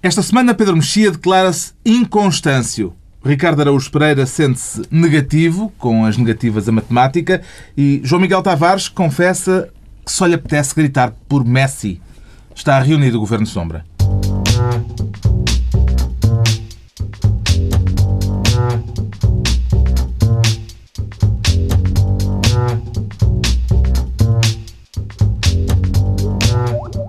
Esta semana, Pedro Mexia declara-se inconstâncio. Ricardo Araújo Pereira sente-se negativo, com as negativas a matemática, e João Miguel Tavares confessa que só lhe apetece gritar por Messi. Está reunido o Governo Sombra.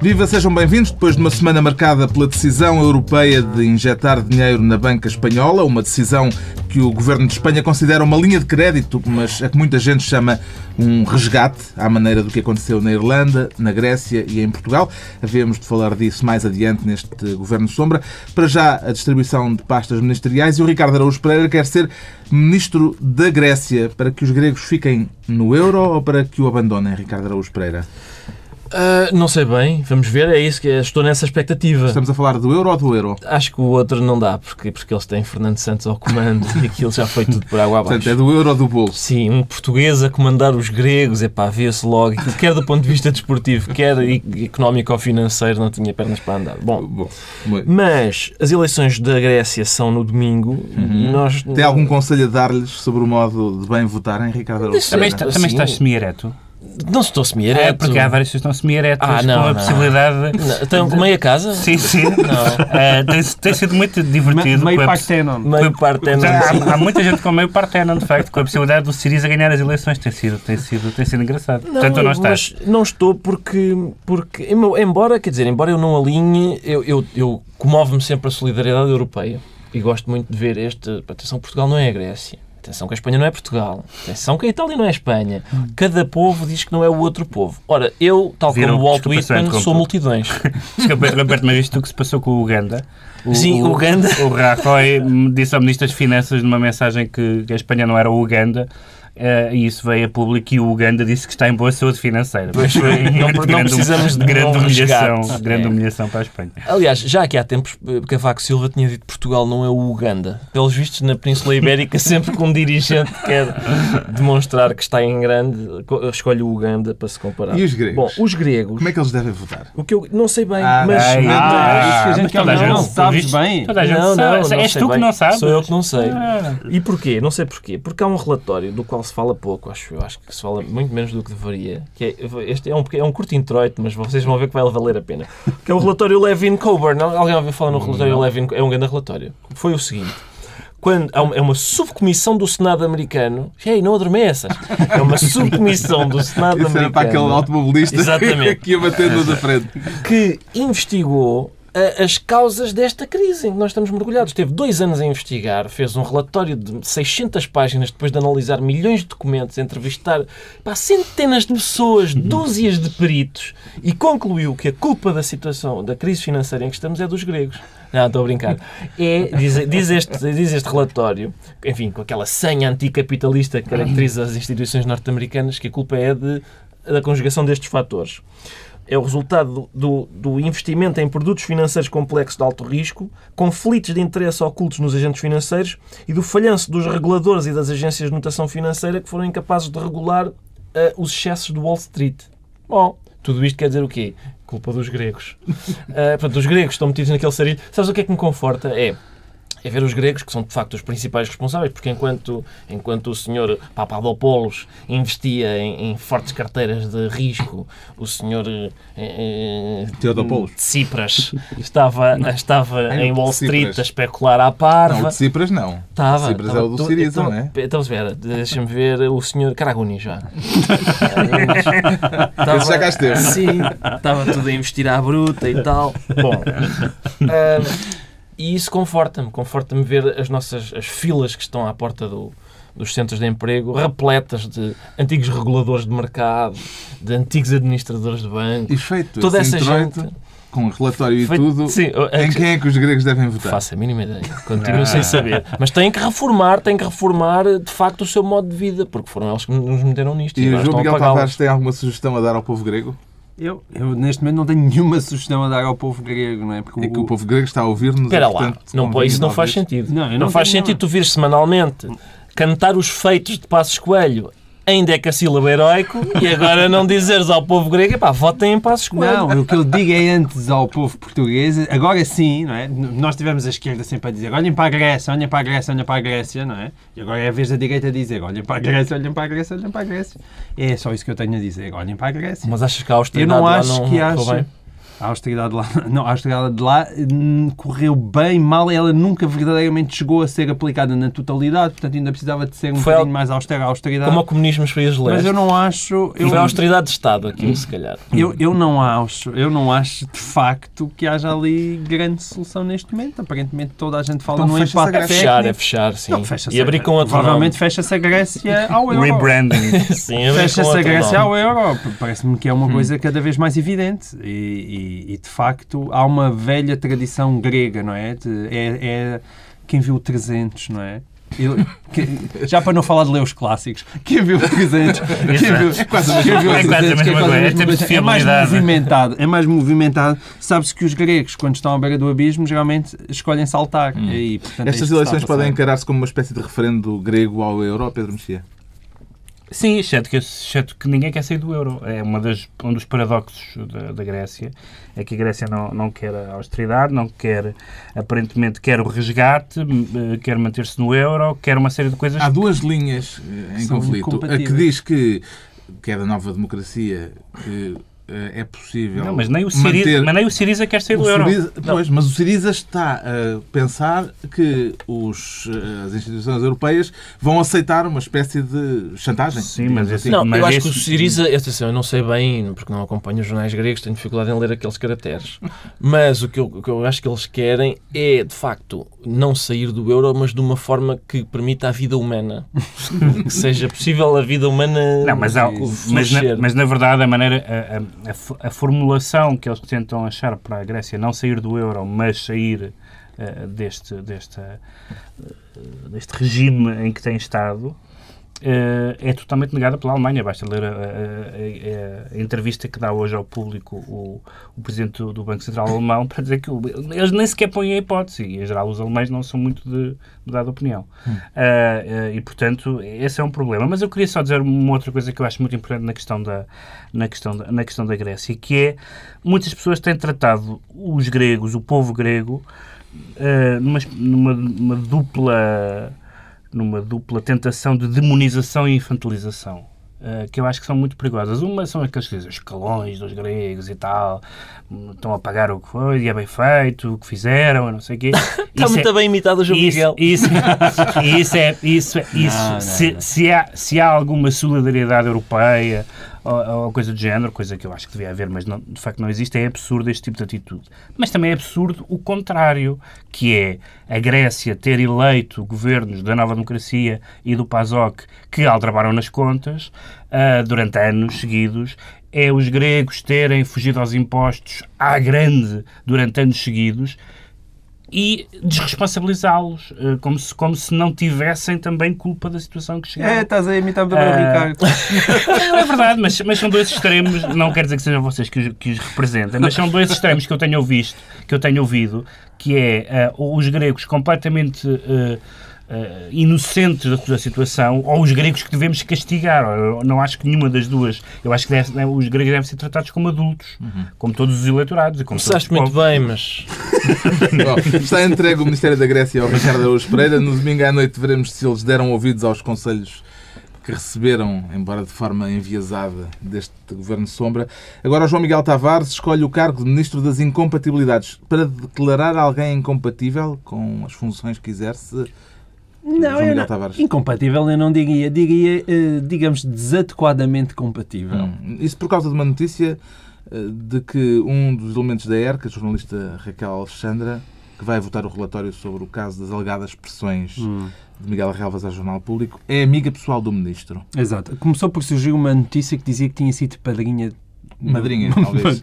Viva, sejam bem-vindos. Depois de uma semana marcada pela decisão europeia de injetar dinheiro na banca espanhola, uma decisão que o governo de Espanha considera uma linha de crédito, mas a que muita gente chama um resgate, à maneira do que aconteceu na Irlanda, na Grécia e em Portugal. Havemos de falar disso mais adiante neste governo sombra. Para já, a distribuição de pastas ministeriais e o Ricardo Araújo Pereira quer ser ministro da Grécia para que os gregos fiquem no euro ou para que o abandonem, Ricardo Araújo Pereira? Uh, não sei bem, vamos ver, é isso que é, estou nessa expectativa. Estamos a falar do euro ou do euro? Acho que o outro não dá, porque, porque eles têm Fernando Santos ao comando e aquilo já foi tudo por água abaixo. Portanto, é do euro ou do bolso? Sim, um português a comandar os gregos, é pá, vê-se logo, quer do ponto de vista desportivo, quer económico ou financeiro, não tinha pernas para andar. Bom, Bom mas as eleições da Grécia são no domingo uhum. e nós... Tem algum conselho a dar-lhes sobre o modo de bem votarem, Ricardo? Também, está, também estás semi-ereto? Não estou semi-ereto. É, porque há várias pessoas que estão semi-eretas ah, não, com a não. possibilidade... Não. Estão com meia casa? Sim, sim. Não. Uh, tem, tem, sido muito divertido. meio partenon. Meio partenon. Há, há, muita gente com meio partenon, de facto, com a possibilidade do Siriza ganhar as eleições. Tem sido, tem sido, tem sido engraçado. Não, Portanto, não estás. Mas não estou porque, porque, embora, quer dizer, embora eu não alinhe, eu, eu, eu comove-me sempre a solidariedade europeia. E gosto muito de ver este... Atenção, Portugal não é a Grécia. Atenção que a Espanha não é Portugal. Atenção que a Itália não é Espanha. Cada povo diz que não é o outro povo. Ora, eu, tal Viram, como o Walt Whitman, sou multidões. Desculpa, Roberto, mas isto que se passou com o Uganda? O, Sim, o Uganda. O Rajoy disse ao Ministro das Finanças numa mensagem que a Espanha não era o Uganda Uh, e isso veio a público e o Uganda disse que está em boa saúde financeira. Pois foi, não, não precisamos de grande humilhação, grande é. humilhação para a Espanha. Aliás, já aqui há tempos, Cavaco Silva tinha dito que Portugal não é o Uganda. Pelos vistos, na Península Ibérica, sempre que um dirigente quer demonstrar que está em grande, escolhe o Uganda para se comparar. E os gregos? Bom, os gregos. Como é que eles devem votar? O que eu não sei bem, ah, mas. Ah, ah, a gente não, sabes bem. Toda a gente não, não, não, És tu que não sabes. Sou eu que não sei. Ah. E porquê? Não sei porquê. Porque há um relatório do qual se fala pouco, acho eu acho que se fala muito menos do que deveria. Que é, este é um, é um curto introito, mas vocês vão ver que vai valer a pena. Que é o relatório Levin-Coburn. Alguém ouviu falar no relatório Levin? É um grande relatório. Foi o seguinte quando é uma subcomissão do Senado americano. Ei, não adormeças! É uma subcomissão do Senado Isso americano. Era para aquele automobilista Exatamente. que ia batendo da frente. Que investigou as causas desta crise em que nós estamos mergulhados. Teve dois anos a investigar, fez um relatório de 600 páginas depois de analisar milhões de documentos, entrevistar pá, centenas de pessoas, dúzias de peritos e concluiu que a culpa da situação, da crise financeira em que estamos é dos gregos. Não, estou a brincar. É, diz, diz, este, diz este relatório, enfim, com aquela senha anticapitalista que caracteriza as instituições norte-americanas, que a culpa é de, da conjugação destes fatores é o resultado do, do, investimento em produtos financeiros complexos de alto risco, conflitos de interesse ocultos nos agentes financeiros e do falhanço dos reguladores e das agências de notação financeira que foram incapazes de regular uh, os excessos do Wall Street. Bom, tudo isto quer dizer o quê? Culpa dos gregos. Uh, portanto, os gregos estão metidos naquele sarilho. Sabes o que é que me conforta? É é ver os gregos, que são de facto os principais responsáveis, porque enquanto, enquanto o senhor Papadopoulos investia em, em fortes carteiras de risco, o senhor eh, eh Teodopoulos. de Cipras estava, estava em Wall Street a especular à parva. Não, o de Cipras não. Estava. Cipras estava, é o do Siriza, então, não é? Então, espera, deixa-me ver o senhor Caraguni já. estava, já cá esteve. Sim, estava tudo a investir à bruta e tal. Bom... Uh, e isso conforta-me, conforta-me ver as nossas as filas que estão à porta do, dos centros de emprego repletas de antigos reguladores de mercado, de antigos administradores de banco. E feito toda essa gente com relatório e feito, tudo, sim, em quem é que os gregos devem votar? Faço a mínima ideia, continuo ah. sem saber. Mas têm que reformar, têm que reformar de facto o seu modo de vida, porque foram eles que nos meteram nisto. E, e o João Miguel Tavares tem alguma sugestão a dar ao povo grego? Eu, eu, neste momento, não tenho nenhuma sugestão a dar ao povo grego, não é? Porque é que o, o povo grego está a ouvir-nos. Espera lá, não, isso não faz sentido. Não, não, não faz sentido tu vires semanalmente cantar os feitos de Passos Coelho em decassílabo heroico e agora não dizeres ao povo grego, pá, votem em Passos Coelho. Não, o que eu digo é antes ao povo português, agora sim, não é? Nós tivemos a esquerda sempre a dizer olhem para a Grécia, olhem para a Grécia, olhem para a Grécia, não é? E agora é a vez da direita dizer olhem para a Grécia, olhem para a Grécia, olhem para a Grécia. É só isso que eu tenho a dizer, olhem para a Grécia. Mas achas que a Eu austeridade não lá acho não que acha. bem? A austeridade lá, não, a austeridade de lá hum, correu bem, mal, ela nunca verdadeiramente chegou a ser aplicada na totalidade, portanto ainda precisava de ser um Foi bocadinho mais austera a austeridade. Como ao comunismo nos países Mas leste. eu não acho. Eu, Foi a austeridade de Estado aquilo, se calhar. eu, eu não acho, eu não acho de facto que haja ali grande solução neste momento. Aparentemente toda a gente fala Então no empate É fechar, é fechar, sim. Não, fecha-se e abrir a- com outro Provavelmente fecha-se a Grécia ao euro. Rebranding. Fecha-se a Grécia nome. ao euro. Parece-me que é uma coisa cada vez mais evidente. E, e- e, de facto há uma velha tradição grega, não é? De- é, é quem viu 300, não é? Eu- que- já para não falar de ler os clássicos, quem viu 300? Quem viu, É quase a quem mesma viu coisa. É quase a 300, quem mesma faz coisa. É. É mais movimentado, é mais movimentado. Sabe-se que os gregos, quando estão à beira do abismo, geralmente escolhem saltar. E, portanto, Estas eleições podem encarar-se como uma espécie de referendo grego ao euro, Pedro Mexia. Sim, exceto que, exceto que ninguém quer sair do euro. É uma das, um dos paradoxos da, da Grécia. É que a Grécia não, não quer a austeridade, não quer, aparentemente, quer o resgate, eh, quer manter-se no euro, quer uma série de coisas. Há duas linhas eh, em conflito. A que diz que, que é da nova democracia, que é possível. Não, mas nem o Siriza, manter- mas nem o Siriza quer sair O do euro. Siriza- pois, mas o Siriza está a pensar que os, eh, as instituições europeias vão aceitar uma espécie de chantagem. Sim, mas assim. esse- Não, Mas eu acho esse- que o Siriza, atenção, eu não sei bem, porque não acompanho os jornais gregos, tenho dificuldade em ler aqueles caracteres. Mas o que, eu, o que eu acho que eles querem é, de facto, não sair do euro, mas de uma forma que permita a vida humana. que seja possível a vida humana Não, mas, há- mas, na, mas na verdade a maneira, a, a- a fo- a formulação que eles tentam achar para a Grécia não sair do euro, mas sair eh, deste, desta, eh, deste regime em que tem estado, é totalmente negada pela Alemanha. Basta ler a, a- a- a entrevista que dá hoje ao público o, o presidente do, do Banco Central Alemão para dizer que o- eles nem sequer põem a hipótese e, em geral, os alemães não são muito de, de dar opinião. Ah, ah, e, portanto, esse é um problema. Mas eu queria só dizer uma outra coisa que eu acho muito importante na questão da, na questão da, na questão da Grécia, que é muitas pessoas têm tratado os gregos, o povo grego, numa, numa, numa dupla numa dupla tentação de demonização e infantilização. eh, que eu acho que são muito perigosas. Uma são aqueles que dizem os escalões dos gregos e tal, estão a pagar o que foi, e é bem feito, o que fizeram, não sei o quê. Está Isso muito é- bem imitado o João isso, Miguel. isso, isso é isso, é- isso não, se, não. Se, há, se há alguma solidariedade europeia ou, ou coisa do género, coisa que eu acho que devia haver, mas não, de facto não existe, é absurdo este tipo de atitude. Mas também é absurdo o contrário, que é a Grécia ter eleito governos da Nova Democracia e do PASOK que aldrabaram nas contas ah, durante anos seguidos é os gregos terem fugido aos impostos à grande durante anos seguidos e desresponsabilizá-los, eh, como se, como se não tivessem também culpa da situação que É, chegaram. estás a imitar o Ah. Ricardo. Não, é verdade, mas, mas são dois extremos, não quer dizer que sejam vocês que os, que os representem, mas são dois extremos que eu tenho visto, que eu tenho ouvido, que é eh, os gregos completamente eh, eh, inocentes da sua situação, ou os gregos que devemos castigar. Eu não acho que nenhuma das duas. Eu acho que deve- né, os gregos devem ser tratados como adultos, como todos os eleitorados. E como Começaste muito bem, mas Bom, está entregue o Ministério da Grécia ao Ricardo Araújo Pereira. No domingo à noite veremos se eles deram ouvidos aos conselhos que receberam, embora de forma enviesada, deste Governo Sombra. Agora o João Miguel Tavares escolhe o cargo de Ministro das Incompatibilidades. Para declarar alguém incompatível com as funções que exerce, Não, eu não- Tavares. Incompatível eu não diria. Diria, eh, digamos, desadequadamente compatível. Hum, Isso por causa de uma notícia eh, de que um dos elementos da ERC, a jornalista Raquel Alexandra, que vai votar o relatório sobre o caso das alegadas pressões Hum. de Miguel Relvas ao Jornal Público, é amiga pessoal do Ministro. Exato. Começou por surgir uma notícia que dizia que tinha sido padrinha. Madrinha, talvez.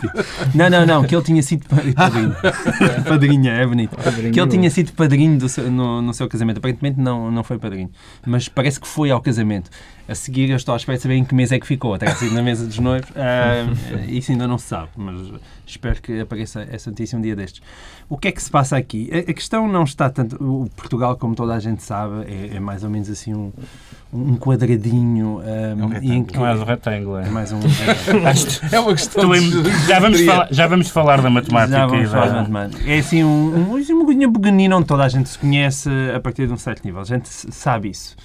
Não, não, não, que ele tinha sido pa- padrinho. padrinha, é bonito. Que ele tinha sido padrinho do seu- no, no seu casamento. Aparentemente não, não foi padrinho, mas parece que foi ao casamento. A seguir, eu estou à espera de saber em que mesa é que ficou. Terá sido na mesa dos noivos. Ah, isso ainda não se sabe, mas espero que apareça essa notícia um dia destes. O que é que se passa aqui? A, a questão não está tanto. O Portugal, como toda a gente sabe, é, é mais ou menos assim um, um quadradinho É um um, retângulo. em que Não é retângulo, é. é mais um É uma questão de já, vamos falar, já vamos falar da matemática. Já vamos falar da- matemática. É assim um, um, um bocadinho pequenino onde toda a gente se conhece a partir de um certo nível. A gente sabe isso.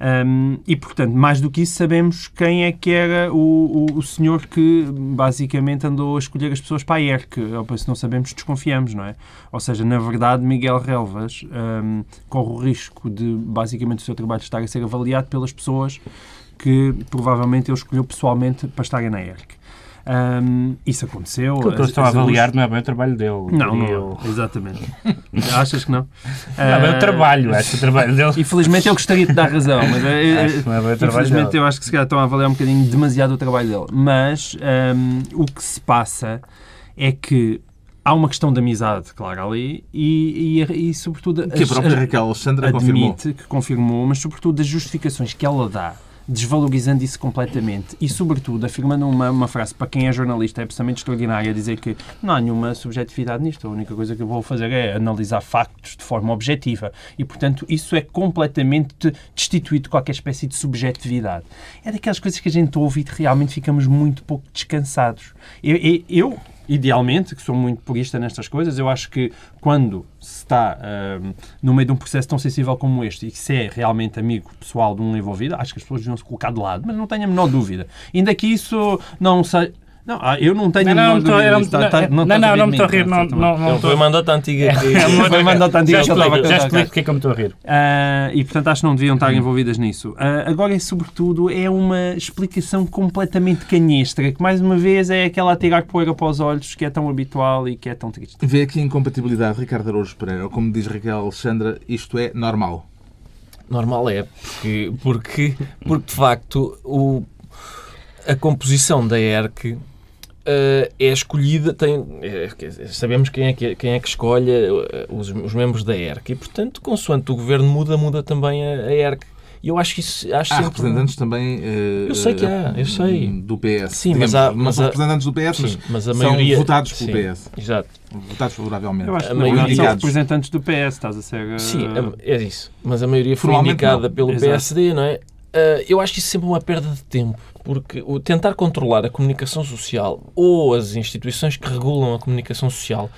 Um, e, portanto, mais do que isso, sabemos quem é que era o, o, o senhor que basicamente andou a escolher as pessoas para a ERC. Ou, Se não sabemos, desconfiamos, não é? Ou seja, na verdade, Miguel Relvas um, corre o risco de, basicamente, o seu trabalho estar a ser avaliado pelas pessoas que provavelmente ele escolheu pessoalmente para estarem na ERC. Um, isso aconteceu. Aquilo que As- estão a as avaliar não é bem o trabalho dele. não, não, eu. exatamente. Achas que não? Não é bem Ah, o trabalho, acho que o trabalho dele. Infelizmente eu gostaria de dar razão, mas Acho que não é bem o trabalho infelizmente dele. eu acho que se calhar estão a avaliar um bocadinho demasiado o trabalho dele. Mas ahm, o que se passa é que há uma questão de amizade, claro, ali e, e, e sobretudo Que a as- própria as- Raquel Alexandra confirmou. que confirmou, mas sobretudo das justificações que ela dá, desvalorizando isso completamente e, sobretudo, afirmando uma, uma frase para quem é jornalista é absolutamente extraordinária, dizer que não há nenhuma subjetividade nisto, a única coisa que eu vou fazer é analisar factos de forma objetiva e, portanto, isso é completamente destituído de qualquer espécie de subjetividade. É daquelas coisas que a gente ouve e realmente ficamos muito pouco descansados. eu, eu- idealmente, que sou muito purista nestas coisas, eu acho que quando se está ahm, no meio de um processo tão sensível como este e que se é realmente amigo pessoal de um envolvido, acho que as pessoas deviam se colocar de lado, mas não tenho a menor dúvida. Ainda que isso não sei. Não, ah, eu não tenho Não, a não, menor não, dúvida. não. Tá- não, tá- não, não, não de me estou a rir, não, tá- não, não foi mandar-te a antiga. Foi mandar-te a antiga Já explico, porque é que eu me estou a rir. Ah, e portanto acho que não deviam estar envolvidas nisso. Ah, agora, é, sobretudo, é uma explicação completamente canhestra, que mais uma vez é aquela a tirar poeira para os olhos que é tão habitual e que é tão triste. Vê aqui incompatibilidade, Ricardo Araújo Pereira, ou como diz Raquel Alexandra, isto é normal. Normal é, porque, porque, porque de facto o, a composição da ERC eh, é escolhida, tem, é, sabemos quem é que, quem é que escolhe eh, os, os membros da ERC e, portanto, consoante o governo muda, muda também a, a ERC. E eu acho isso. Acho Há sempre- representantes também eh, Eu sei que há, eu sei. do PS. Sim, Digamos, mas há- não mas são há- representantes do PS, Sim, mas a são maioria. votados pelo Sim, PS. Exato. Votados favoravelmente. Eu acho que A maioria- são indicados. representantes do PS, estás a ser. ah, Sim, é isso. Mas a maioria foi Formalmente indicada não. pelo Exato. PSD, não é? Ah, eu acho isso sempre uma perda de tempo, porque o tentar controlar a comunicação social ou as instituições que regulam a comunicação social,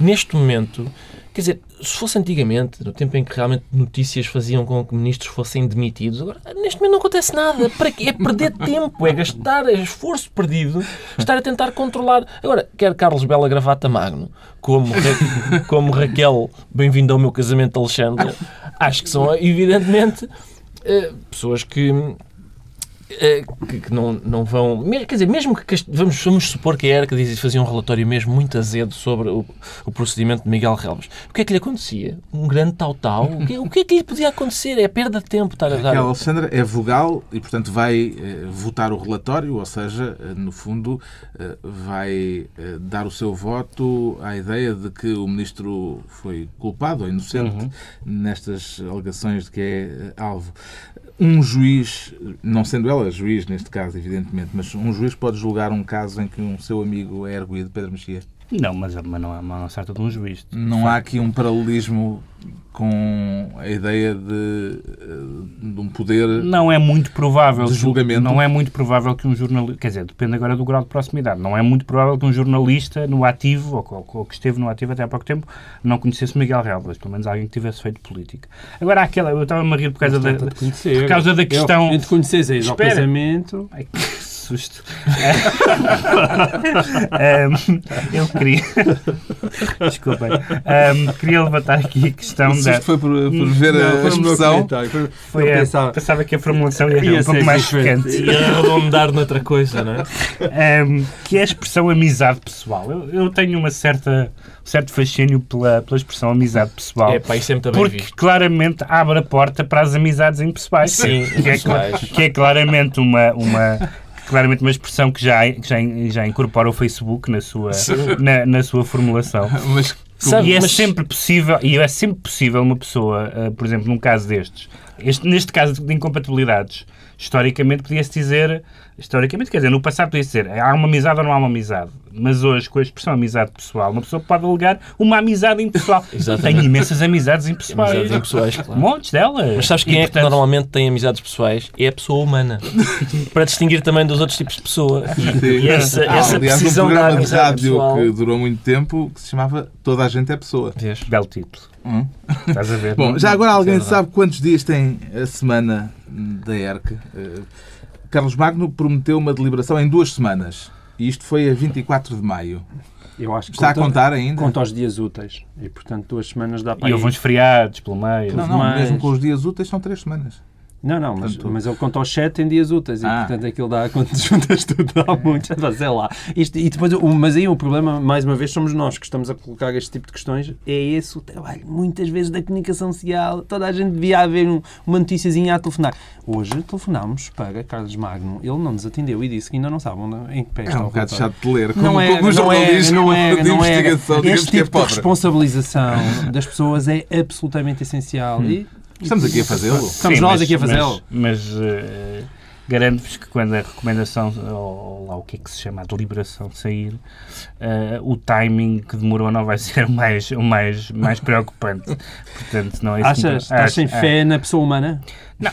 neste momento, quer dizer, se fosse antigamente, no tempo em que realmente notícias faziam com que ministros fossem demitidos, agora, neste momento não acontece nada. Para quê? É perder tempo, é gastar, é esforço perdido, estar a tentar controlar. Agora, quer Carlos Bela Gravata Magno, como, Ra- como Raquel, bem-vindo ao meu casamento, Alexandre, acho que são, evidentemente, pessoas que, eh, que, que não, não vão. Quer dizer, mesmo que. Vamos, vamos supor que a ERCA diz, fazia um relatório mesmo muito azedo sobre o, o procedimento de Miguel Relvas. O que é que lhe acontecia? Um grande tal-tal? O que, o que é que lhe podia acontecer? É perda de tempo estar a dar. Raquel Alexandra é vogal e, portanto, vai eh, votar o relatório, ou seja, eh, no fundo, eh, vai eh, dar o seu voto à ideia de que o ministro foi culpado ou inocente nestas alegações de que é eh, alvo. Um juiz, não sendo ela juiz neste caso, evidentemente, mas um juiz pode julgar um caso em que um seu amigo é erguido, Pedro Mexia. Não, mas, mas não é uma certa de um juiz. Não há aqui um paralelismo com a ideia de, de um poder. Não é muito provável. De que- julgamento. Não é muito provável que um jornalista. Quer dizer, depende agora do grau de proximidade. Não é muito provável que um jornalista no ativo, ou, que- ou que esteve no ativo até há pouco tempo, não conhecesse Miguel Relvas. Pelo menos alguém que tivesse feito política. Agora, há aquela. Eu estava-me a rir por causa da. Por causa da questão- Eu, entre conheceres aí ao casamento. Ai, que susto. Ahm, eu queria. Desculpem. Ahm, queria levantar aqui a questão Isso da. foi por, por ver Não, a o expressão. foi- Foi eu a- pensava- pensava que a formulação ia ser Ia um pouco mais diferente. chocante. E arredondar noutra coisa, não é? um, que é a expressão amizade pessoal. Eu, eu tenho uma certa, um certo fascínio pela, pela expressão amizade pessoal. É, pá, isso é muito bem porque visto. claramente abre a porta para as amizades impessoais. Sim, que é, que é claramente uma, uma, claramente uma expressão que já, que já, já incorpora o Facebook na sua, na, na sua formulação. Mas Sabe, e é mas- sempre possível, e é sempre possível uma pessoa, eh, por exemplo, num caso destes, este- neste caso de incompatibilidades, historicamente podia-se dizer, historicamente, quer dizer, no passado podia ser há uma amizade ou não há uma amizade, mas hoje, com a expressão amizade pessoal, uma pessoa pode alegar uma amizade impessoal. Exatamente. Tenho imensas amizades impessoais. Amizades impessoais, claro. Montes delas. Mas sabes quem E, é que normalmente tem amizades pessoais? É a pessoa humana. Para distinguir também dos outros tipos de pessoa. E, e essa, Ah, essa aliás, um precisão da programa de amizade rádio pessoal... que durou muito tempo que se chamava Toda a Gente é Pessoa. Vês? Belo título. Hum. Estás a ver? Bom, já agora alguém sabe quantos dias tem a semana da ERC? Carlos Magno prometeu uma deliberação em duas semanas. E isto foi a 24 de maio. Eu acho que Está a conta- contar ainda? Conta aos dias úteis. E, portanto, duas semanas dá para E houve uns feriados pelo meio. Não, não, mais. mesmo com os dias úteis são três semanas. Não, não, mas, Portanto- mas ele conta aos 7 em dias úteis e, Ah. portanto, aquilo dá, quando juntas tudo, dá muito. Mas sei lá. Isto, e depois, mas aí o problema, mais uma vez, somos nós que estamos a colocar este tipo de questões. É esse o trabalho, muitas vezes, da comunicação social. Toda a gente devia haver um- uma noticiazinha a telefonar. Hoje telefonámos para Carlos Magno, ele não nos atendeu e disse que ainda não sabe onde, em que pé É está um o bocado chato de ler. Como, Não é, como não é, não é, de não é. Este é tipo de pobre. responsabilização das pessoas é absolutamente essencial. E, Estamos aqui a fazê-lo. Estamos Sim, nós mas- aqui a fazê-lo. Mas, mas, eh, garanto-vos que quando a recomendação, ou lá o que é que se chama, a deliberação sair, eh, o timing que demorou não vai ser o mais, o mais, mais preocupante. Portanto, não é isso que me- Achas? Estás acho- sem ah, fé na pessoa humana? Não,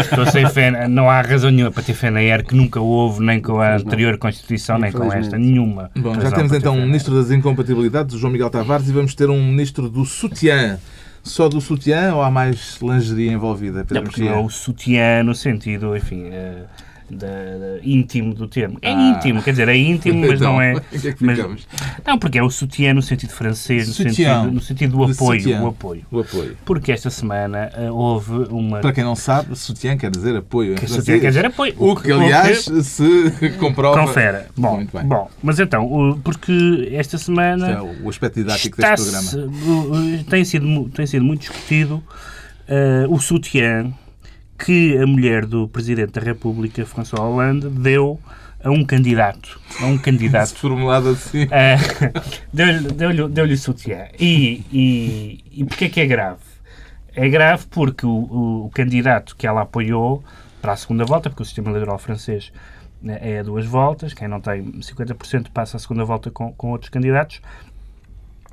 estou sem fé. Não há razão nenhuma para ter fé na ER que nunca houve, nem com a anterior Constituição, nem com esta. Nenhuma. Bom, já temos então um ministro das incompatibilidades, o João Miguel Tavares, e vamos ter um ministro do sutiã. Só do sutiã ou há mais lingerie envolvida? Não, porque Mexia? é o sutiã no sentido, enfim, eh, da, íntimo do termo. É Ah. íntimo, quer dizer, é íntimo, mas Então, não é. que é que mas-? Não, porque é o sutiã no sentido francês, no, sentido, no sentido do apoio, sutiã. o apoio. O apoio. Porque esta semana eh, houve uma. Para quem não sabe, sutiã quer dizer apoio. em que sutiã quer dizer apoio. O que, aliás, que se comprova. confere. Bom, Muito bem. bom, mas então, o- porque esta semana. É o aspecto didático deste programa. uh, tem, sido, tem sido muito discutido uh, o sutiã que a mulher do Presidente da República, François Hollande, deu a um candidato. A um candidato. formulado assim. Uh, deu-lhe deu deu o sutiã. E, e, e porquê é que é grave? É grave porque o, o- o candidato que ela apoiou para a segunda volta, porque o sistema eleitoral francês né, é a duas voltas, quem não tem 50% passa a segunda volta com, com outros candidatos.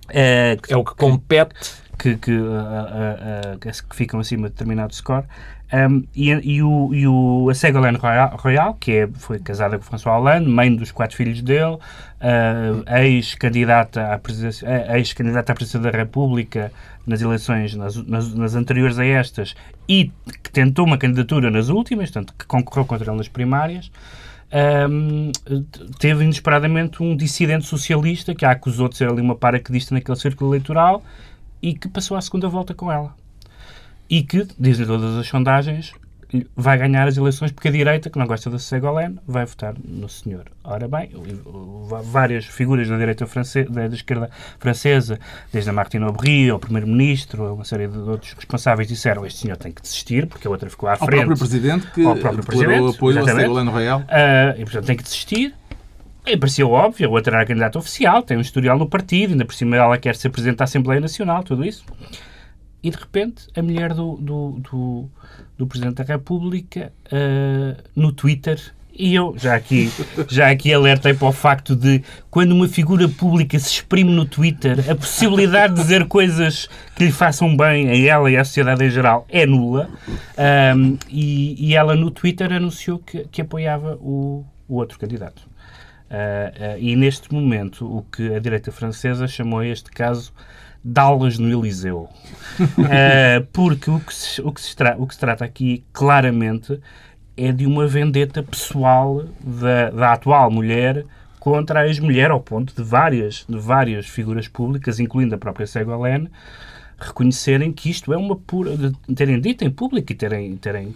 É, É o que compete que, que, ah, que ficam acima de determinado score. Um, e, e o, e o, a Ségolène Royal, Royal, que é, foi casada com François Hollande, mãe dos quatro filhos dele, ah, ex-candidata à presidência, ah, ex-candidata à presidência da República nas eleições nas, nas, nas anteriores a estas e que tentou uma candidatura nas últimas, portanto, que concorreu contra ele nas primárias, um, teve inesperadamente um dissidente socialista que a acusou de ser ali uma paraquedista naquele círculo eleitoral e que passou à segunda volta com ela. E que, dizem todas as sondagens, vai ganhar as eleições porque a direita, que não gosta da Ségolène, vai votar no senhor. Ora bem, várias figuras da direita francesa, da, da esquerda francesa, desde a Martine Aubry ao primeiro-ministro, a uma série de outros responsáveis, disseram este senhor tem que desistir, porque a outra ficou à Ao frente. próprio Presidente que Ao próprio Presidente, apoio a. Ségolène Royal. Ah, e, portanto, tem que desistir. E pareceu óbvio, a outra era candidata oficial, tem um historial no partido, ainda por cima ela quer ser Presidente da Assembleia Nacional, tudo isso. E, de repente, a mulher do, do, do, do Presidente da República, ah, no Twitter, e eu já aqui, já aqui alertei para o facto de, quando uma figura pública se exprime no Twitter, a possibilidade de dizer coisas que lhe façam bem a ela e à sociedade em geral é nula. Ahm, e, e ela, no Twitter, anunciou que, que apoiava o, o outro candidato. Ah, ah, e neste momento, o que a direita francesa chamou este caso de aulas no Eliseu. Ah, porque o que, se, o, que se o que se trata aqui, claramente, é de uma vendeta pessoal da, da atual mulher contra a ex-mulher, ao ponto de várias, de várias figuras públicas, incluindo a própria Ségolène, reconhecerem que isto é uma pura. terem dito em público e terem, terem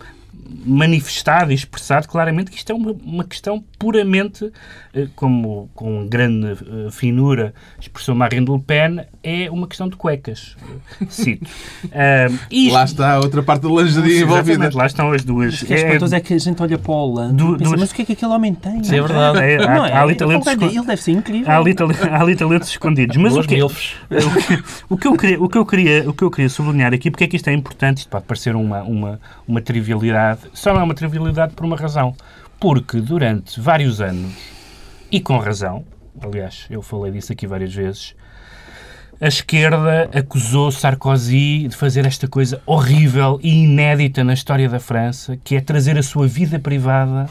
manifestado e expressado claramente que isto é uma, uma questão puramente, eh, como com grande eh, finura expressou Marine Le Pen, é uma questão de cuecas. Eh, Cito. Ah, isto- Lá está a outra parte da lingerie envolvida. lá estão as duas. O que é espantoso é que a gente olha para o Holanda Du- pensa, duas- mas o que é que aquele homem tem? Isso é verdade. É, há- Não é? há ali talentos ele, deve, escon- ele deve ser incrível. Há ali, tale- há ali talentos escondidos. Mas o que, milfes. o, que eu queria, o, que eu queria, o que eu queria sublinhar aqui, porque é que isto é importante, isto pode parecer uma, uma, uma trivialidade, só não é uma trivialidade por uma razão. porque durante vários anos, e com razão, aliás, eu falei disso aqui várias vezes, a esquerda acusou Sarkozy de fazer esta coisa horrível e inédita na história da França, que é trazer a sua vida privada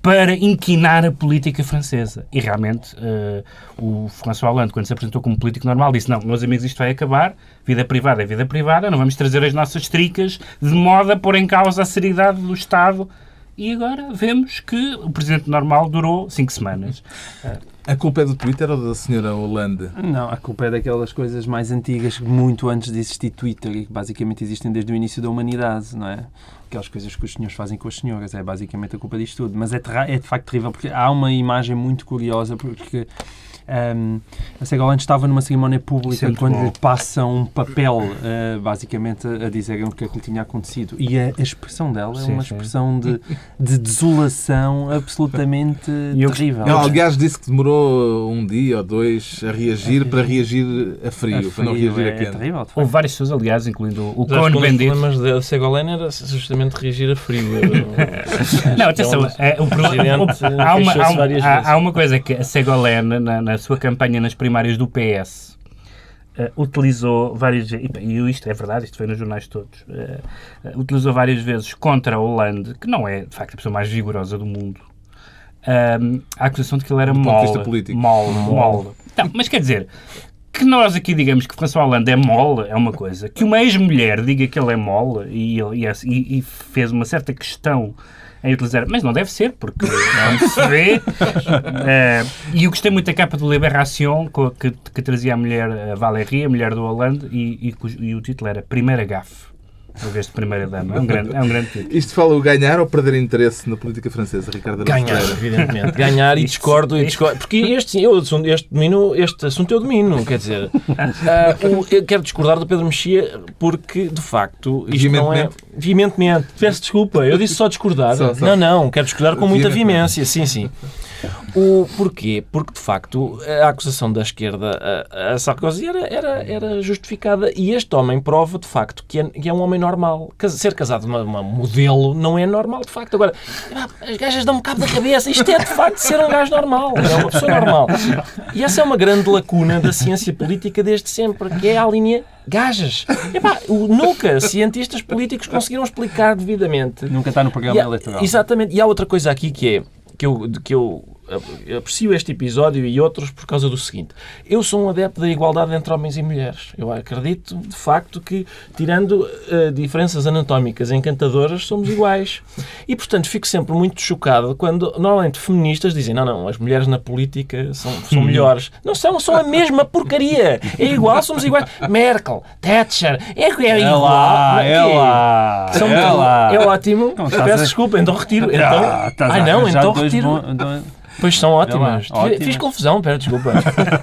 para inquinar a política francesa. E realmente uh, o François Hollande, quando se apresentou como político normal, disse: Não, meus amigos, isto vai acabar, vida privada é vida privada, não vamos trazer as nossas tricas de moda pôr em causa a seriedade do Estado. E agora vemos que o presidente normal durou cinco semanas. A culpa é do Twitter ou da senhora Hollande? Não, a culpa é daquelas coisas mais antigas, muito antes de existir Twitter e que basicamente existem desde o início da humanidade, não é? Aquelas coisas que os senhores fazem com as senhoras, é basicamente a culpa disto tudo. Mas é, é de facto terrível, porque há uma imagem muito curiosa, porque um, a Ségolante estava numa cerimónia pública é quando bom. lhe passam um papel, uh, basicamente, a, a dizer o que é que lhe tinha acontecido. E a, a expressão dela sim, é uma expressão de, de, desolação absolutamente terrível. Ela, aliás, disse que demorou um dia ou dois a reagir para reagir a frio, a frio para não reagir é, a quente. É terrível, Houve várias pessoas, aliás, incluindo o Cohen Bendit. Os problemas da Ségolene era justamente reagir a frio. não, atenção, é, o, o, há, uma, há, há, uma coisa que a Ségolene, na, na sua campanha nas primárias do PS, Uh, eh, utilizou várias vezes, e isto é verdade, isto foi nos jornais todos, uh, uh, utilizou várias vezes contra a Hollande, que não é, de facto, a pessoa mais vigorosa do mundo, a acusação de que ele era mole. Mole, mole. Não, mas quer dizer, que nós aqui digamos que François Hollande é mole é uma coisa, que uma ex-mulher diga que ele é mole e, e, e fez uma certa questão em utilizar, mas não deve ser, porque não se vê. uh, e eu gostei muito da capa do Liberation, que, que trazia a mulher a Valérie, a mulher do Hollande, e, e, e o título era Primeira Gafe em vez de primeira-dama. É um grande, é um grande título. Isto fala o ganhar ou perder interesse na política francesa, Ricardo Ganhar, evidentemente. Ganhar e discordo, e discordo. Porque este, eu, este, domino, este assunto eu domino, quer dizer. Uh, eu quero discordar do Pedro Mexia porque, de facto, isto não é. Veementemente. Peço desculpa, eu disse só discordar. Só, só. Não, não, quero discordar com muita veemência, sim, sim. O porquê? Porque, de facto, a acusação da esquerda a, a Sarkozy era, era, era, justificada e este homem prova, de facto, que é, que é um homem normal. Ser casado uma, uma, modelo não é normal, de facto. Agora, as gajas dão-me cabo da cabeça. Isto é, de facto, ser um gajo normal. É uma pessoa normal. E essa é uma grande lacuna da ciência política desde sempre, que é a linha gajas. Epá, nunca cientistas políticos conseguiram explicar devidamente. Nunca está no programa eleitoral. Exatamente. E há outra coisa aqui que é que eu, que eu aprecio este episódio e outros por causa do seguinte. Eu sou um adepto da igualdade entre homens e mulheres. Eu acredito, de facto, que, tirando uh, diferenças anatómicas encantadoras, somos iguais. E, portanto, fico sempre muito chocado quando, normalmente, feministas dizem não, não, as mulheres na política são, são melhores. Não são, são a mesma porcaria. É igual, somos iguais. Merkel, Thatcher, é, é, é igual. Lá, é lá, é, lá. é ótimo. Peço desculpa, então retiro. Então, ai não, então retiro. Pois são ótimas. ótimas. Fiz confusão, pera, desculpa.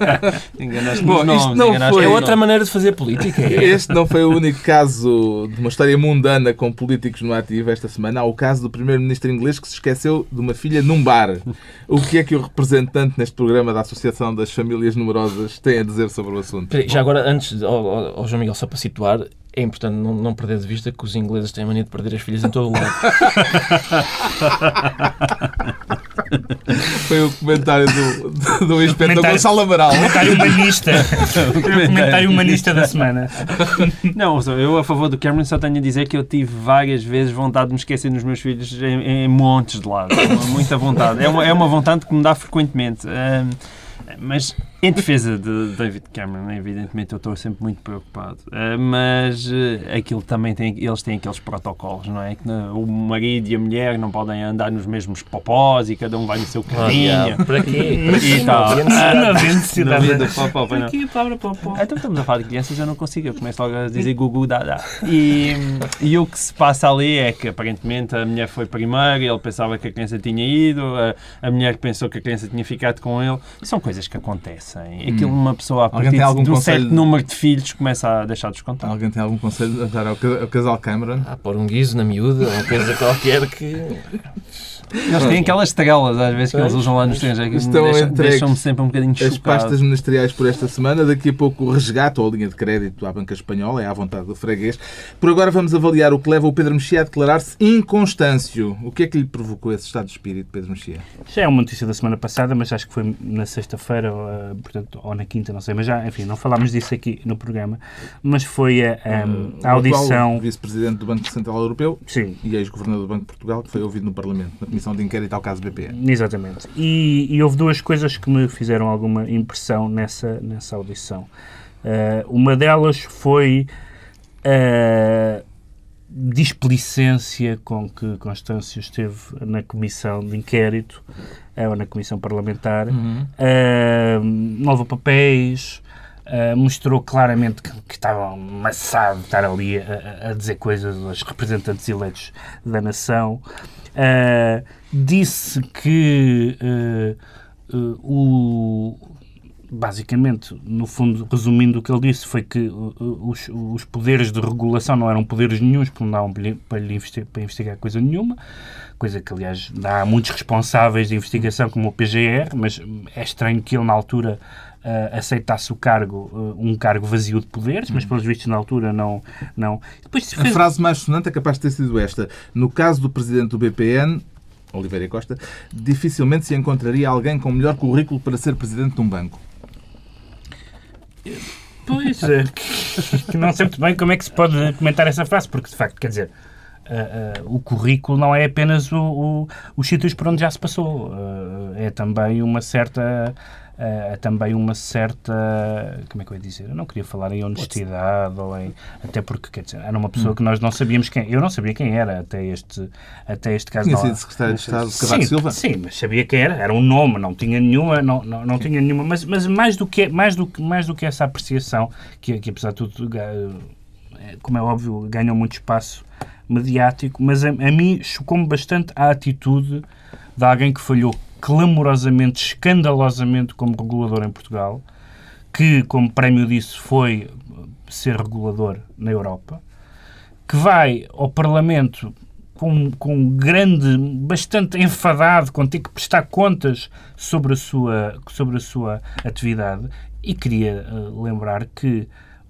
enganaste Bom, nomes, isto não foi... É outra maneira de fazer política. Este não foi o único caso de uma história mundana com políticos no ativo esta semana. Há o caso do primeiro-ministro inglês que se esqueceu de uma filha num bar. O que é que o representante neste programa da Associação das Famílias Numerosas tem a dizer sobre o assunto? Já agora, antes, ao, ao João Miguel, só para situar, é importante não, não, perder de vista que os ingleses têm a mania de perder as filhas em todo o lado. Foi o comentário do, do, do inspetor Gonçalo Amaral. Comentário humanista. comentário humanista da semana. Não, eu a favor do Cameron só tenho a dizer que eu tive várias vezes vontade de me esquecer dos meus filhos em, em montes de lado. Muita vontade. É uma, é uma vontade que me dá frequentemente. Um, mas em defesa de David Cameron, evidentemente eu estou sempre muito preocupado, uh, mas uh, aquilo também tem, eles têm aqueles protocolos, não é? Que uh, o marido e a mulher não podem andar nos mesmos popós e cada um vai no seu carrinho. Oh, para quê? E tal. Não havia necessidade. Não popó, Para quê palavra popó? Então estamos a falar de crianças, eu não consigo, eu começo logo a dizer gugu, dá. E, e o que se passa ali é que aparentemente a mulher foi primeiro, ele pensava que a criança tinha ido, a, a mulher pensou que a criança tinha ficado com ele. São coisas que acontecem. Aquilo, uma pessoa, a Alguém partir tem algum de um conselho? certo número de filhos, começa a deixar de contar. Alguém tem algum conselho a dar ao ca- ao casal Cameron? Ah, pôr um guiso na miúda, uma coisa qualquer que. Eles têm aquelas estrelas, às vezes, que eles usam lá no estrangeiro, que me Estão deixam- deixam-me sempre um bocadinho As chocado. pastas ministeriais por esta semana. Daqui a pouco o resgate ou a linha de crédito à banca espanhola, é à vontade do freguês. Por agora vamos avaliar o que leva o Pedro Mexia a declarar-se inconstâncio. O que é que lhe provocou esse estado de espírito, Pedro Mexia? Já é uma notícia da semana passada, mas acho que foi na sexta-feira, ou, eh, portanto, ou na quinta, não sei, mas já, enfim, não falámos disso aqui no programa, mas foi a, a- a O atual audição. vice-presidente do Banco Central Europeu Sim, e ex-governador do Banco de Portugal, que foi ouvido no Parlamento, na Comissão de Inquérito ao caso BPN. Exatamente. E, e houve duas coisas que me fizeram alguma impressão nessa, nessa audição. Eh, uma delas foi a displicência com que Constâncio esteve na comissão de inquérito, eh, ou na comissão parlamentar. Não levou papéis, eh, mostrou claramente que, que estava amassado de estar ali a, a- dizer coisas aos representantes eleitos da nação. Eh, disse que o basicamente, no fundo, resumindo o que ele disse, foi que uh, uh, os, os poderes de regulação não eram poderes nenhuns, porque não davam para lhe, para, lhe investi- para investigar coisa nenhuma, coisa que, aliás, dá a muitos responsáveis de investigação, como o PGR, mas é estranho que ele, na altura, uh, aceitasse o cargo, uh, um cargo vazio de poderes, mas, pelos vistos, na altura, não... não. Depois se A fez- frase mais sonante é capaz de ter sido esta. No caso do presidente do BPN, Oliveira Costa, dificilmente se encontraria alguém com melhor currículo para ser presidente de um banco. Pois, é, que, não sei muito bem como é que se pode comentar essa frase, porque de facto, quer dizer, ah, ah, o currículo não é apenas o, o- os sítios por onde já se passou, ah, é também uma certa. É também uma certa. Como é que eu ia dizer? Eu não queria falar em honestidade ou em. Até porque, quer dizer, era uma pessoa que nós não sabíamos quem. Eu não sabia quem era até este, até este caso. Tinha não- sido secretário de Estado de Cavaco sim, Silva? Sim, mas sabia quem era, era um nome, não tinha nenhuma, não, não, não tinha nenhuma, mas, mas mais, do que, mais, do, mais do que essa apreciação, que, que apesar de tudo, eh, como é óbvio, ganhou muito espaço mediático, mas a, a mim chocou-me bastante a atitude de alguém que falhou clamorosamente, escandalosamente como regulador em Portugal, que como prémio disso foi ser regulador na Europa, que vai ao Parlamento com, com grande, bastante enfadado, com ter que prestar contas sobre a sua, sobre a sua atividade. E queria eh, lembrar que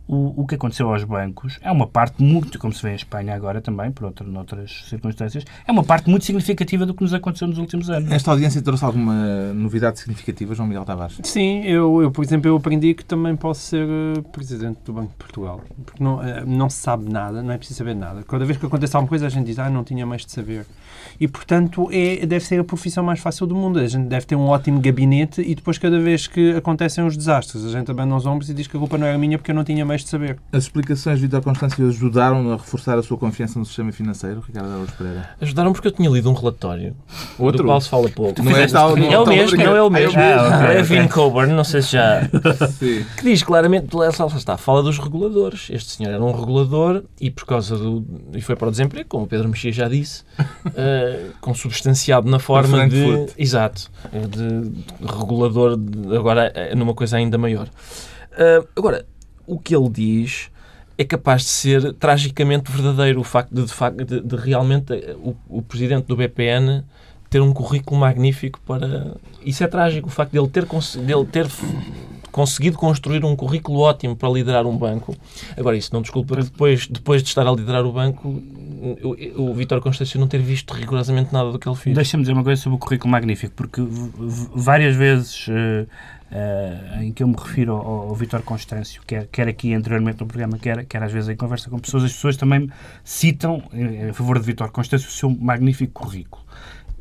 o, o que aconteceu aos bancos é uma parte muito, como se vê em Espanha agora também, por outra, noutras circunstâncias, é uma parte muito significativa do que nos aconteceu nos últimos anos. Esta audiência trouxe alguma novidade significativa, João Miguel Tavares? Sim, eu, eu, por exemplo, eu aprendi que também posso ser eh, presidente do Banco de Portugal. Porque não, eh, não se sabe nada, não é preciso saber nada. Cada vez que acontece alguma coisa, a gente diz, ah, não tinha mais de saber. E, portanto, é, deve ser a profissão mais fácil do mundo. A gente deve ter um ótimo gabinete e depois, cada vez que acontecem os desastres, a gente abana os ombros e diz que a culpa não era minha porque eu não tinha mais de saber. As explicações de Vitor Constâncio ajudaram a reforçar a sua confiança no sistema financeiro, Ricardo Araújo Pereira? Ajudaram porque eu tinha lido um relatório Outro? do qual se fala pouco. Não é esta- não é o mesmo, não é o é o mesmo. Ah, é. Vin Coburn, não sei se já. Sim. que diz claramente, está, fala dos reguladores. Este senhor era um regulador e por causa do. e foi para o desemprego, como o Pedro Mexia já disse, eh, consubstanciado na forma de. Exato, de, de regulador, de- agora eh, numa coisa ainda maior. Eh, agora, o que ele diz é capaz de ser tragicamente verdadeiro o facto de, de, facto, de, de realmente eh, o, o presidente do BPN ter um currículo magnífico para. Isso é trágico, o facto de ele ter, ter conseguido construir um currículo ótimo para liderar um banco. Agora, isso não desculpa que depois, depois de estar a liderar o banco, o, o Vítor Constâncio não ter visto rigorosamente nada do que ele fez. Deixa-me dizer uma coisa sobre o currículo magnífico, porque várias vezes eh, eh, em que eu me refiro ao, ao Vítor Constâncio, quer, quer aqui anteriormente no programa, quer, quer às vezes em conversa com pessoas, as pessoas também citam, eh, a favor de Vítor Constâncio, o seu magnífico currículo.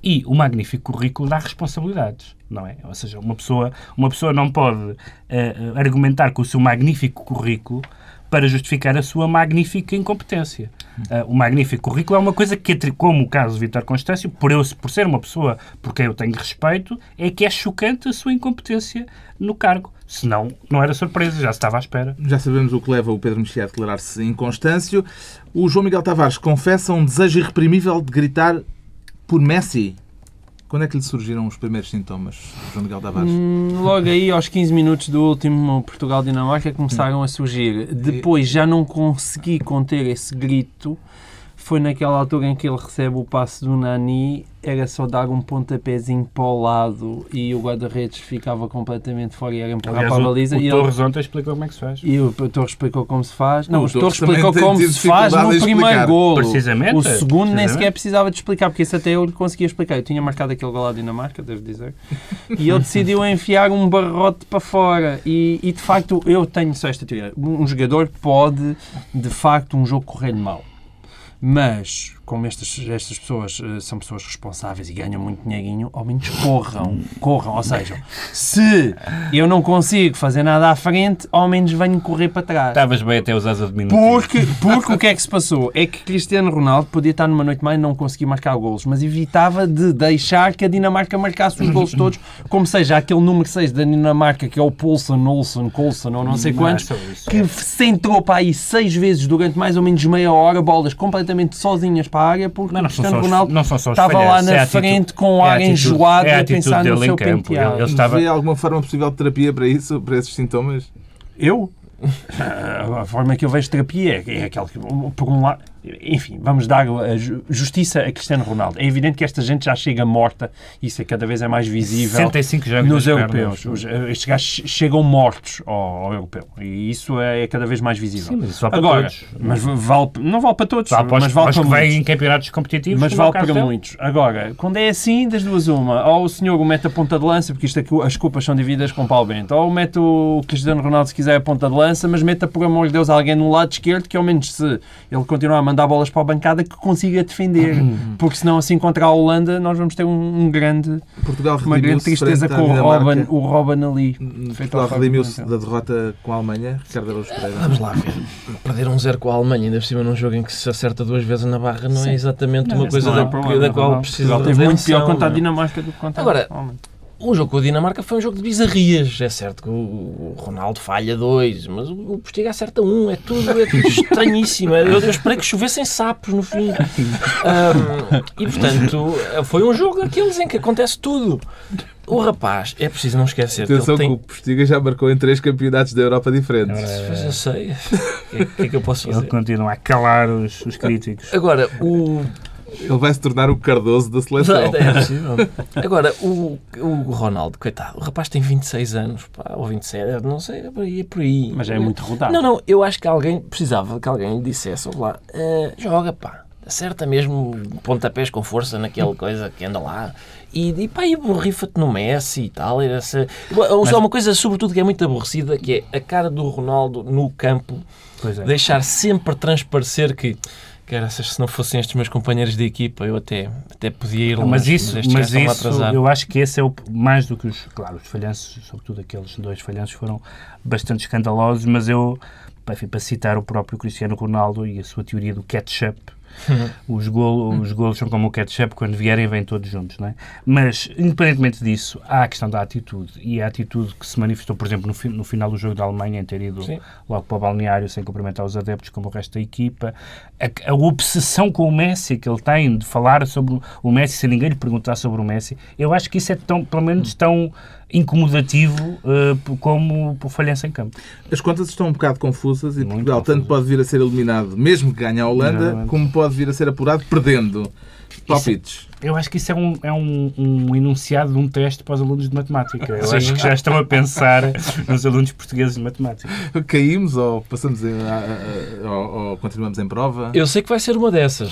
E o magnífico currículo dá responsabilidades, não é? Ou seja, uma pessoa, uma pessoa não pode eh, argumentar com o seu magnífico currículo para justificar a sua magnífica incompetência. Ah, o magnífico currículo é uma coisa que, como o caso de Vítor Constâncio, por, eu, por ser uma pessoa por quem eu tenho respeito, é que é chocante a sua incompetência no cargo. Senão, não era surpresa, já estava à espera. Já sabemos o que leva o Pedro Mexia a declarar-se inconstâncio. O João Miguel Tavares confessa um desejo irreprimível de gritar por Messi. Quando é que lhe surgiram os primeiros sintomas, João Miguel Tavares? Hum, Logo aí, aos 15 minutos do último Portugal-Dinamarca, começaram a surgir. Depois já não consegui conter esse grito. Foi naquela altura em que ele recebe o passe do Nani, era só dar um pontapézinho para o lado e o guarda-redes ficava completamente fora e era empurrar Aliás, para a o, baliza. o e ele- Torres ontem explicou como é que se faz. E o Torres explicou como se faz. Não, O o Torres explicou como se faz no primeiro golo. Precisamente. O segundo nem Precisamente. sequer precisava de explicar, porque isso até eu lhe conseguia explicar. Eu tinha marcado aquele gol à Dinamarca, devo dizer. E ele decidiu enfiar um barrote para fora. E, e, de facto, eu tenho só esta teoria. Um jogador pode, de facto, um jogo correr-lhe mal. Mas, como estas, estas pessoas eh, são pessoas responsáveis e ganham muito dinheirinho, ao menos corram. Corram. Ou seja, se eu não consigo fazer nada à frente, ao menos venho correr para trás. Estavas bem até usar a diminutiva. Porque, porque o que é que se passou? É que Cristiano Ronaldo podia estar numa noite má e não conseguir marcar golos, mas evitava de deixar que a Dinamarca marcasse os golos todos, como seja aquele número 6 da Dinamarca, que é o Poulsen, Olsen, Coulson ou não sei quantos, que se entrou para aí seis vezes durante mais ou menos meia hora, bolas completamente sozinhas para a área, porque Não, o Cristiano Ronaldo não são só estava lá na é atitude- frente com o é a ar atitude- enjoado é a a atitude pensar no seu campo. Ele- ele estava- Vê alguma forma possível de terapia para isso, para esses sintomas? Eu? A forma que eu vejo terapia é, é aquela que, por um lado, enfim, vamos dar justiça a Cristiano Ronaldo. É evidente que esta gente já chega morta, isso é cada vez é mais visível 65 jogos nos europeus. pernas. Os- estes gajos chegam mortos ao, ao europeu e isso é cada vez mais visível. Sim, mas vale Agora, todos. mas vale, não vale para todos, Vale para os- mas vale para que muitos. em campeonatos competitivos. Mas é vale para dele. muitos. Agora, quando é assim, das duas uma, ou o senhor mete a ponta de lança, porque isto aqui, as culpas são divididas com o Paulo Bento, ou mete o Cristiano Ronaldo se quiser a ponta de lança, mas meta por amor de Deus alguém no lado esquerdo que ao menos se ele continuar a mandar bolas para a bancada que consiga defender. porque senão assim contra a Holanda nós vamos ter um, um grande, Portugal uma grande tristeza com o. Robin, o Robin ali. Feito Portugal ao Fábio redimiu-se Pimentel. da derrota com a Alemanha. Ricardo Araújo Pereira. Vamos lá ver. Perder um zero com a Alemanha, ainda por cima num jogo em que se acerta duas vezes na barra, não é exatamente uma esse coisa não é da, problema, da qual não. precisa Portugal de teve muito pior contra a não é? Dinamarca do que contra Agora, a Alemanha. O jogo com a Dinamarca foi um jogo de bizarrias. É certo que o Ronaldo falha dois, mas o Postiga acerta um. É tudo, é tudo estranhíssimo. Eu, eu esperei que chovessem sapos no fim. Ahm, e, portanto, foi um jogo daqueles em que acontece tudo. O rapaz, é preciso não esquecer Atenção que que ele o. Postiga já marcou em três campeonatos da Europa diferentes. Pois eu sei. O que, é- que é que eu posso Ele fazer? continua a calar os, os críticos. Agora, o, Ele vai se tornar o Cardoso da seleção. É possível. Agora, o, o Ronaldo, coitado, o rapaz tem 26 anos, pá, ou 27, não sei, é por aí. É por aí. Mas é muito rodado. Não, não, eu acho que alguém precisava que alguém lhe dissesse, lá, eh, joga, pá, acerta mesmo pontapés com força naquela coisa que anda lá. E, e pá, e borrifa-te no Messi e tal. E essa... Só uma coisa, sobretudo, que é muito aborrecida, que é a cara do Ronaldo no campo, Pois é. deixar sempre transparecer que, caraças, se não fossem estes meus companheiros de equipa, eu até, até podia ir longe. Mas isso, mas isso eu acho que esse é o mais do que os, claro, os falhanços, sobretudo aqueles dois falhanços foram bastante escandalosos, mas eu, enfim, para citar o próprio Cristiano Ronaldo e a sua teoria do ketchup, os, golo, os golos são como o ketchup, quando vierem vêm todos juntos, não é? Mas, independentemente disso, há a questão da atitude, e a atitude que se manifestou, por exemplo, no, fi- no final do jogo da Alemanha, em ter ido Sim. logo para o balneário sem cumprimentar os adeptos, como o resto da equipa, a, a obsessão com o Messi que ele tem de falar sobre o Messi sem ninguém lhe perguntar sobre o Messi, eu acho que isso é tão, pelo menos tão incomodativo eh, como o falhança em campo. As contas estão um bocado confusas e Muito Portugal tanto pode vir a ser eliminado, mesmo que ganhe a Holanda, como pode vir a ser apurado perdendo. Palpites. Eu acho que isso é um, é um, um enunciado de um teste para os alunos de matemática. Eu Sim. acho que já estão a pensar nos alunos portugueses de matemática. Caímos ou passamos em- a- a- ou, ou continuamos em prova? Eu sei que vai ser uma dessas.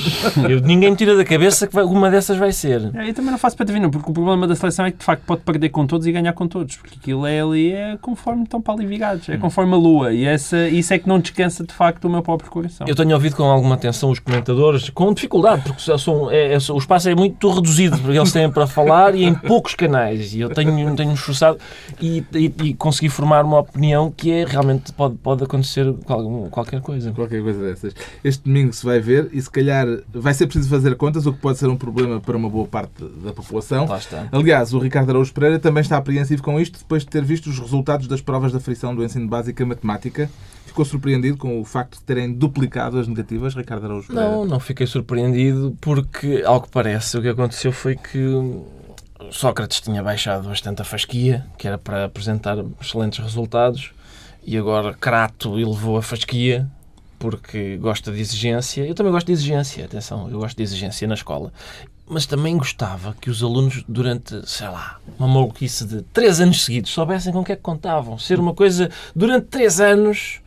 Eu- ninguém me tira da cabeça que vai- uma dessas vai ser. É, Eu também não faço para adivinhar, porque o problema da seleção é que de facto pode perder com todos e ganhar com todos, porque aquilo é ali é conforme estão para ali virados, é conforme a lua, e essa, isso é que não descansa de facto o meu próprio coração. Eu tenho ouvido com alguma atenção os comentadores, com dificuldade, porque são, é- é- o espaço é muito reduzido, porque eles têm para falar e em poucos canais. E eu tenho, tenho esforçado e, e, e consegui formar uma opinião que é realmente pode, pode acontecer qual- qualquer coisa. Qualquer coisa dessas. Este domingo se vai ver e se calhar vai ser preciso fazer contas, o que pode ser um problema para uma boa parte da população. Lá está. Aliás, o Ricardo Araújo Pereira também está apreensivo com isto depois de ter visto os resultados das provas da frição do ensino básico em matemática. Ficou surpreendido com o facto de terem duplicado as negativas, Ricardo Araújo Pereira? Não, não fiquei surpreendido porque, ao que parece, o que aconteceu foi que Sócrates tinha baixado bastante a fasquia, que era para apresentar excelentes resultados, e agora Crato elevou a fasquia porque gosta de exigência. Eu também gosto de exigência, atenção, eu gosto de exigência na escola. Mas também gostava que os alunos, durante, sei lá, uma maluquice de três anos seguidos, soubessem com o que é que contavam. Ser uma coisa, durante três anos,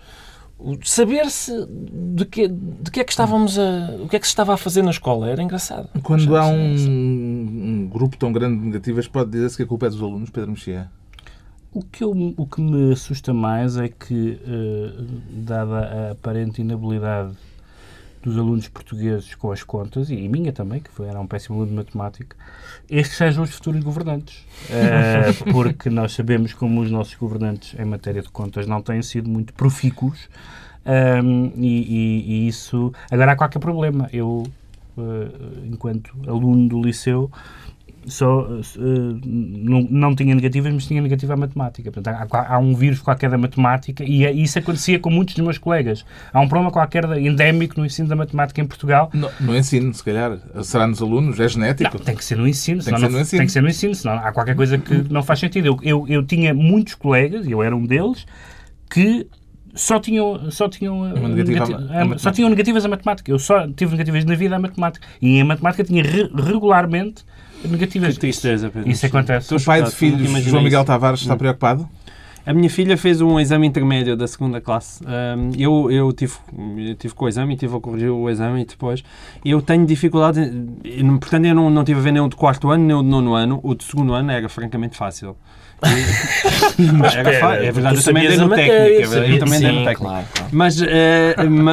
saber-se de que, de que é que estávamos a. o que é que se estava a fazer na escola. Era engraçado. Quando há um, um grupo tão grande de negativas, pode dizer-se que a culpa é dos alunos, Pedro Mexia? O que, eu, o que me assusta mais é que, uh, dada a aparente inabilidade dos alunos portugueses com as contas, e minha também, que foi, era um péssimo aluno de matemática, estes sejam os futuros governantes. Uh, porque nós sabemos como os nossos governantes em matéria de contas não têm sido muito profícuos um, e, e, e, isso... Agora há qualquer problema. Eu, uh, enquanto aluno do liceu, só uh, não, não tinha negativas, mas tinha negativa a matemática. Portanto, há, há, um vírus qualquer da matemática e é, isso acontecia com muitos dos meus colegas. Há um problema qualquer endémico no ensino da matemática em Portugal. No, no ensino, se calhar. Será nos alunos? É genético? Não, tem que ser no ensino. Tem que, ser no ensino. tem que ser no ensino, senão há qualquer coisa que não faz sentido. Eu, eu, eu tinha muitos colegas, eu era um deles, que só tinham, só tinham, negativa negati a, só tinham negativas a matemática. Eu só tive negativas na vida a matemática. E em matemática tinha re regularmente negativas. Que tristeza, Pedro. Isso acontece. O pai de filhos, João Miguel Tavares, está preocupado? A minha filha fez um exame intermédio da segunda classe. Um, eu, eu, tive, eu tive com o exame e tive a corrigir o exame e depois. Eu tenho dificuldade, portanto, eu não, não tive a ver nem o de quarto ano nem o de nono ano. O de segundo ano era francamente fácil. mas era, é verdade, eu também dei no técnico. Eu também dei no técnico. Claro, claro. Mas, uh,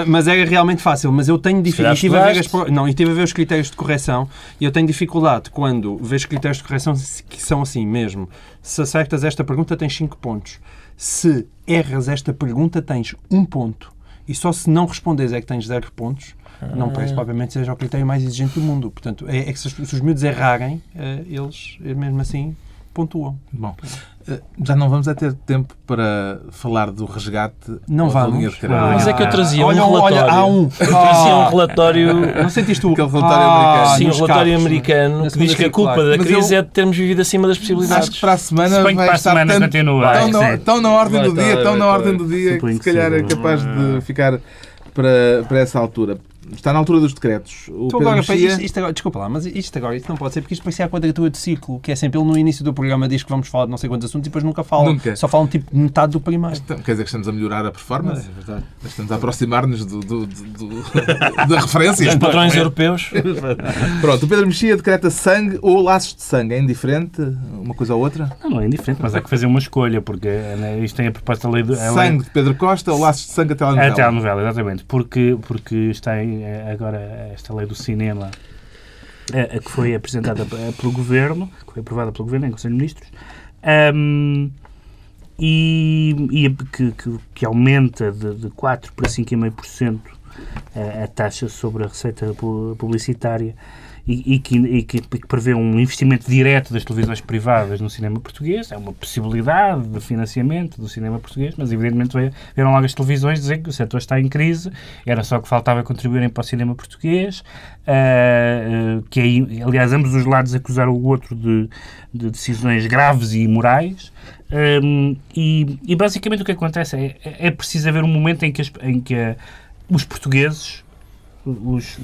mas era realmente fácil. Mas eu tenho dificuldade. Não, e tive a ver os critérios de correção e eu tenho dificuldade quando vejo critérios de correção que são assim mesmo. Se acertas esta pergunta, tens 5 pontos. Se erras esta pergunta, tens 1 um ponto. E só se não respondes é que tens 0 pontos. Não parece ah. propriamente seja o critério mais exigente do mundo. Portanto, é, é que se, se os miúdos errarem, uh, eles, mesmo assim, pontuam. Bom, eh, já não vamos a ter tempo para falar do resgate não vamos. linha de crédito. Mas é que eu trazia olha, um relatório. Olha, há um. Eu trazia um relatório. Não sentiste o Aquele relatório ah, americano. Sim, um relatório carros, americano que diz que a culpa da Mas crise eu... é de termos vivido acima das possibilidades. Acho que para a semana vai para a semana tanto, continua. Tão, na, tão na ordem vai do dia, tão na ordem do dia, que se calhar é capaz de ficar para, para essa altura. Está na altura dos decretos. O então, agora, Mexia... isto, isto agora, desculpa lá, mas isto agora isto não pode ser, porque isto parecia a quadratura de ciclo, que é sempre ele no início do programa diz que vamos falar de não sei quantos assuntos e depois nunca fala. Nunca. Só falam tipo metade do primeiro. Então, quer dizer que estamos a melhorar a performance? É, é verdade. Estamos a aproximar-nos do, do, do, do da referência. Dos padrões europeus. Pronto, o Pedro Mexia decreta sangue ou laços de sangue. É indiferente uma coisa ou outra? Não, não é indiferente, mas há que fazer uma escolha, porque né, isto tem a proposta da lei do. Sangue lei... de Pedro Costa ou laços de sangue a telenovela? A telenovela, exatamente. Porque, porque está em, eh, agora esta lei do cinema a, que foi apresentada pelo Governo, que foi aprovada pelo Governo em Conselho de Ministros, um, e, e que, que, que, aumenta de, de 4% para 5,5% a, a taxa sobre a receita publicitária e, e, que, e, que, prevê um investimento direto das televisões privadas no cinema português. É uma possibilidade de financiamento do cinema português, mas evidentemente vieram logo as televisões dizer que o setor está em crise, era só que faltava contribuírem para o cinema português, uh, que aí, aliás, ambos os lados acusaram o outro de, de decisões graves e imorais. Um, e, e, basicamente o que acontece é, é, é preciso haver um momento em que, as, em que os portugueses, os,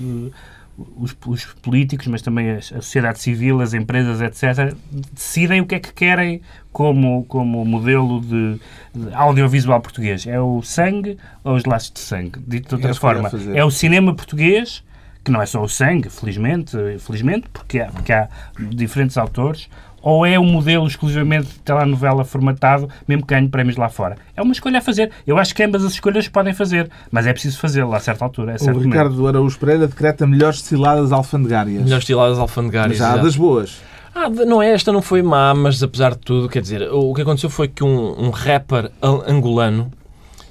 os, os, políticos, mas também a, a, sociedade civil, as empresas, etc., decidem o que é que querem como, como modelo de, de audiovisual português. É o sangue ou os laços de sangue? Dito de outra é forma, é o cinema português que não é só o sangue, felizmente, felizmente porque, há, porque há diferentes autores, ou é um modelo exclusivamente de telenovela formatado, mesmo que ganhe prémios lá fora? É uma escolha a fazer. Eu acho que ambas as escolhas podem fazer, mas é preciso fazê-lo a certa altura. o Ricardo Araújo Pereira decreta melhores ciladas alfandegárias. Melhores ciladas alfandegárias. Mas há das boas. Ah, não é, esta não foi má, mas apesar de tudo, quer dizer, o que aconteceu foi que um, um rapper angolano,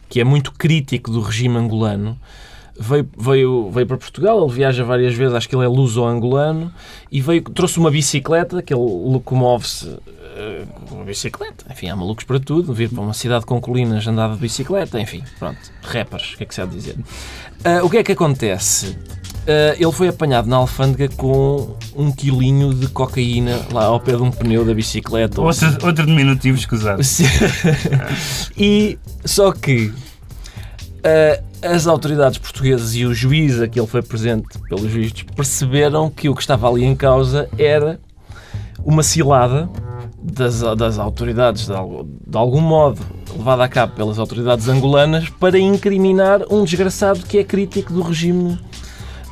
que é muito crítico do regime angolano, veio, veio, veio para Portugal, ele viaja várias vezes, acho que ele é luso-angolano, e veio, trouxe uma bicicleta, que ele locomove-se uh, uma bicicleta. Enfim, há malucos para tudo, vir para uma cidade com colinas andada de bicicleta, enfim, pronto, rappers, o que é que se há de dizer? Uh, o que é que acontece? Uh, ele foi apanhado na alfândega com um quilinho de cocaína lá ao pé de um pneu da bicicleta. Outro, outro diminutivo escusado. e só que uh, as autoridades portuguesas e o juiz a que ele foi presente pelos vistos perceberam que o que estava ali em causa era uma cilada das, das autoridades, de, de algum modo levada a cabo pelas autoridades angolanas, para incriminar um desgraçado que é crítico do regime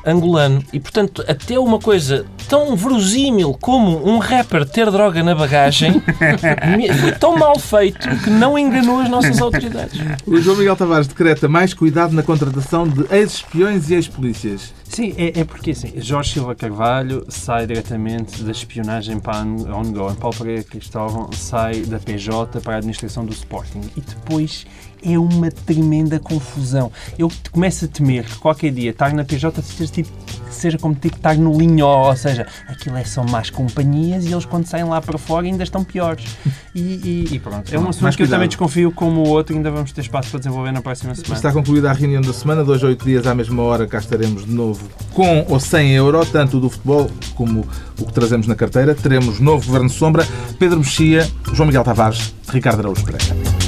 angolano. E, portanto, até uma coisa tão verosímil como um rapper ter droga na bagagem foi tão mal feito que não enganou as nossas autoridades. O João Miguel Tavares decreta mais cuidado na contratação de ex-espiões e ex-polícias. Sim, é, é, porque assim, Jorge Silva Carvalho sai diretamente da espionagem para a Angola. Paulo Pereira Cristóvão sai da PJ para a administração do Sporting. E depois é uma tremenda confusão. Eu começo a temer que qualquer dia estar na PJ seja, tipo, seja como tipo estar no linhó, ou seja, aquilo é só más companhias e eles quando saem lá para fora ainda estão piores. E, e, e pronto, é um assunto que eu também desconfio como o outro, ainda vamos ter espaço para desenvolver na próxima semana. Está concluída a reunião da semana, dois ou oito dias à mesma hora cá estaremos de novo com ou sem euro, tanto do futebol como o que trazemos na carteira. Teremos novo Governo Sombra, Pedro Mexia, João Miguel Tavares, Ricardo Araújo Pereira.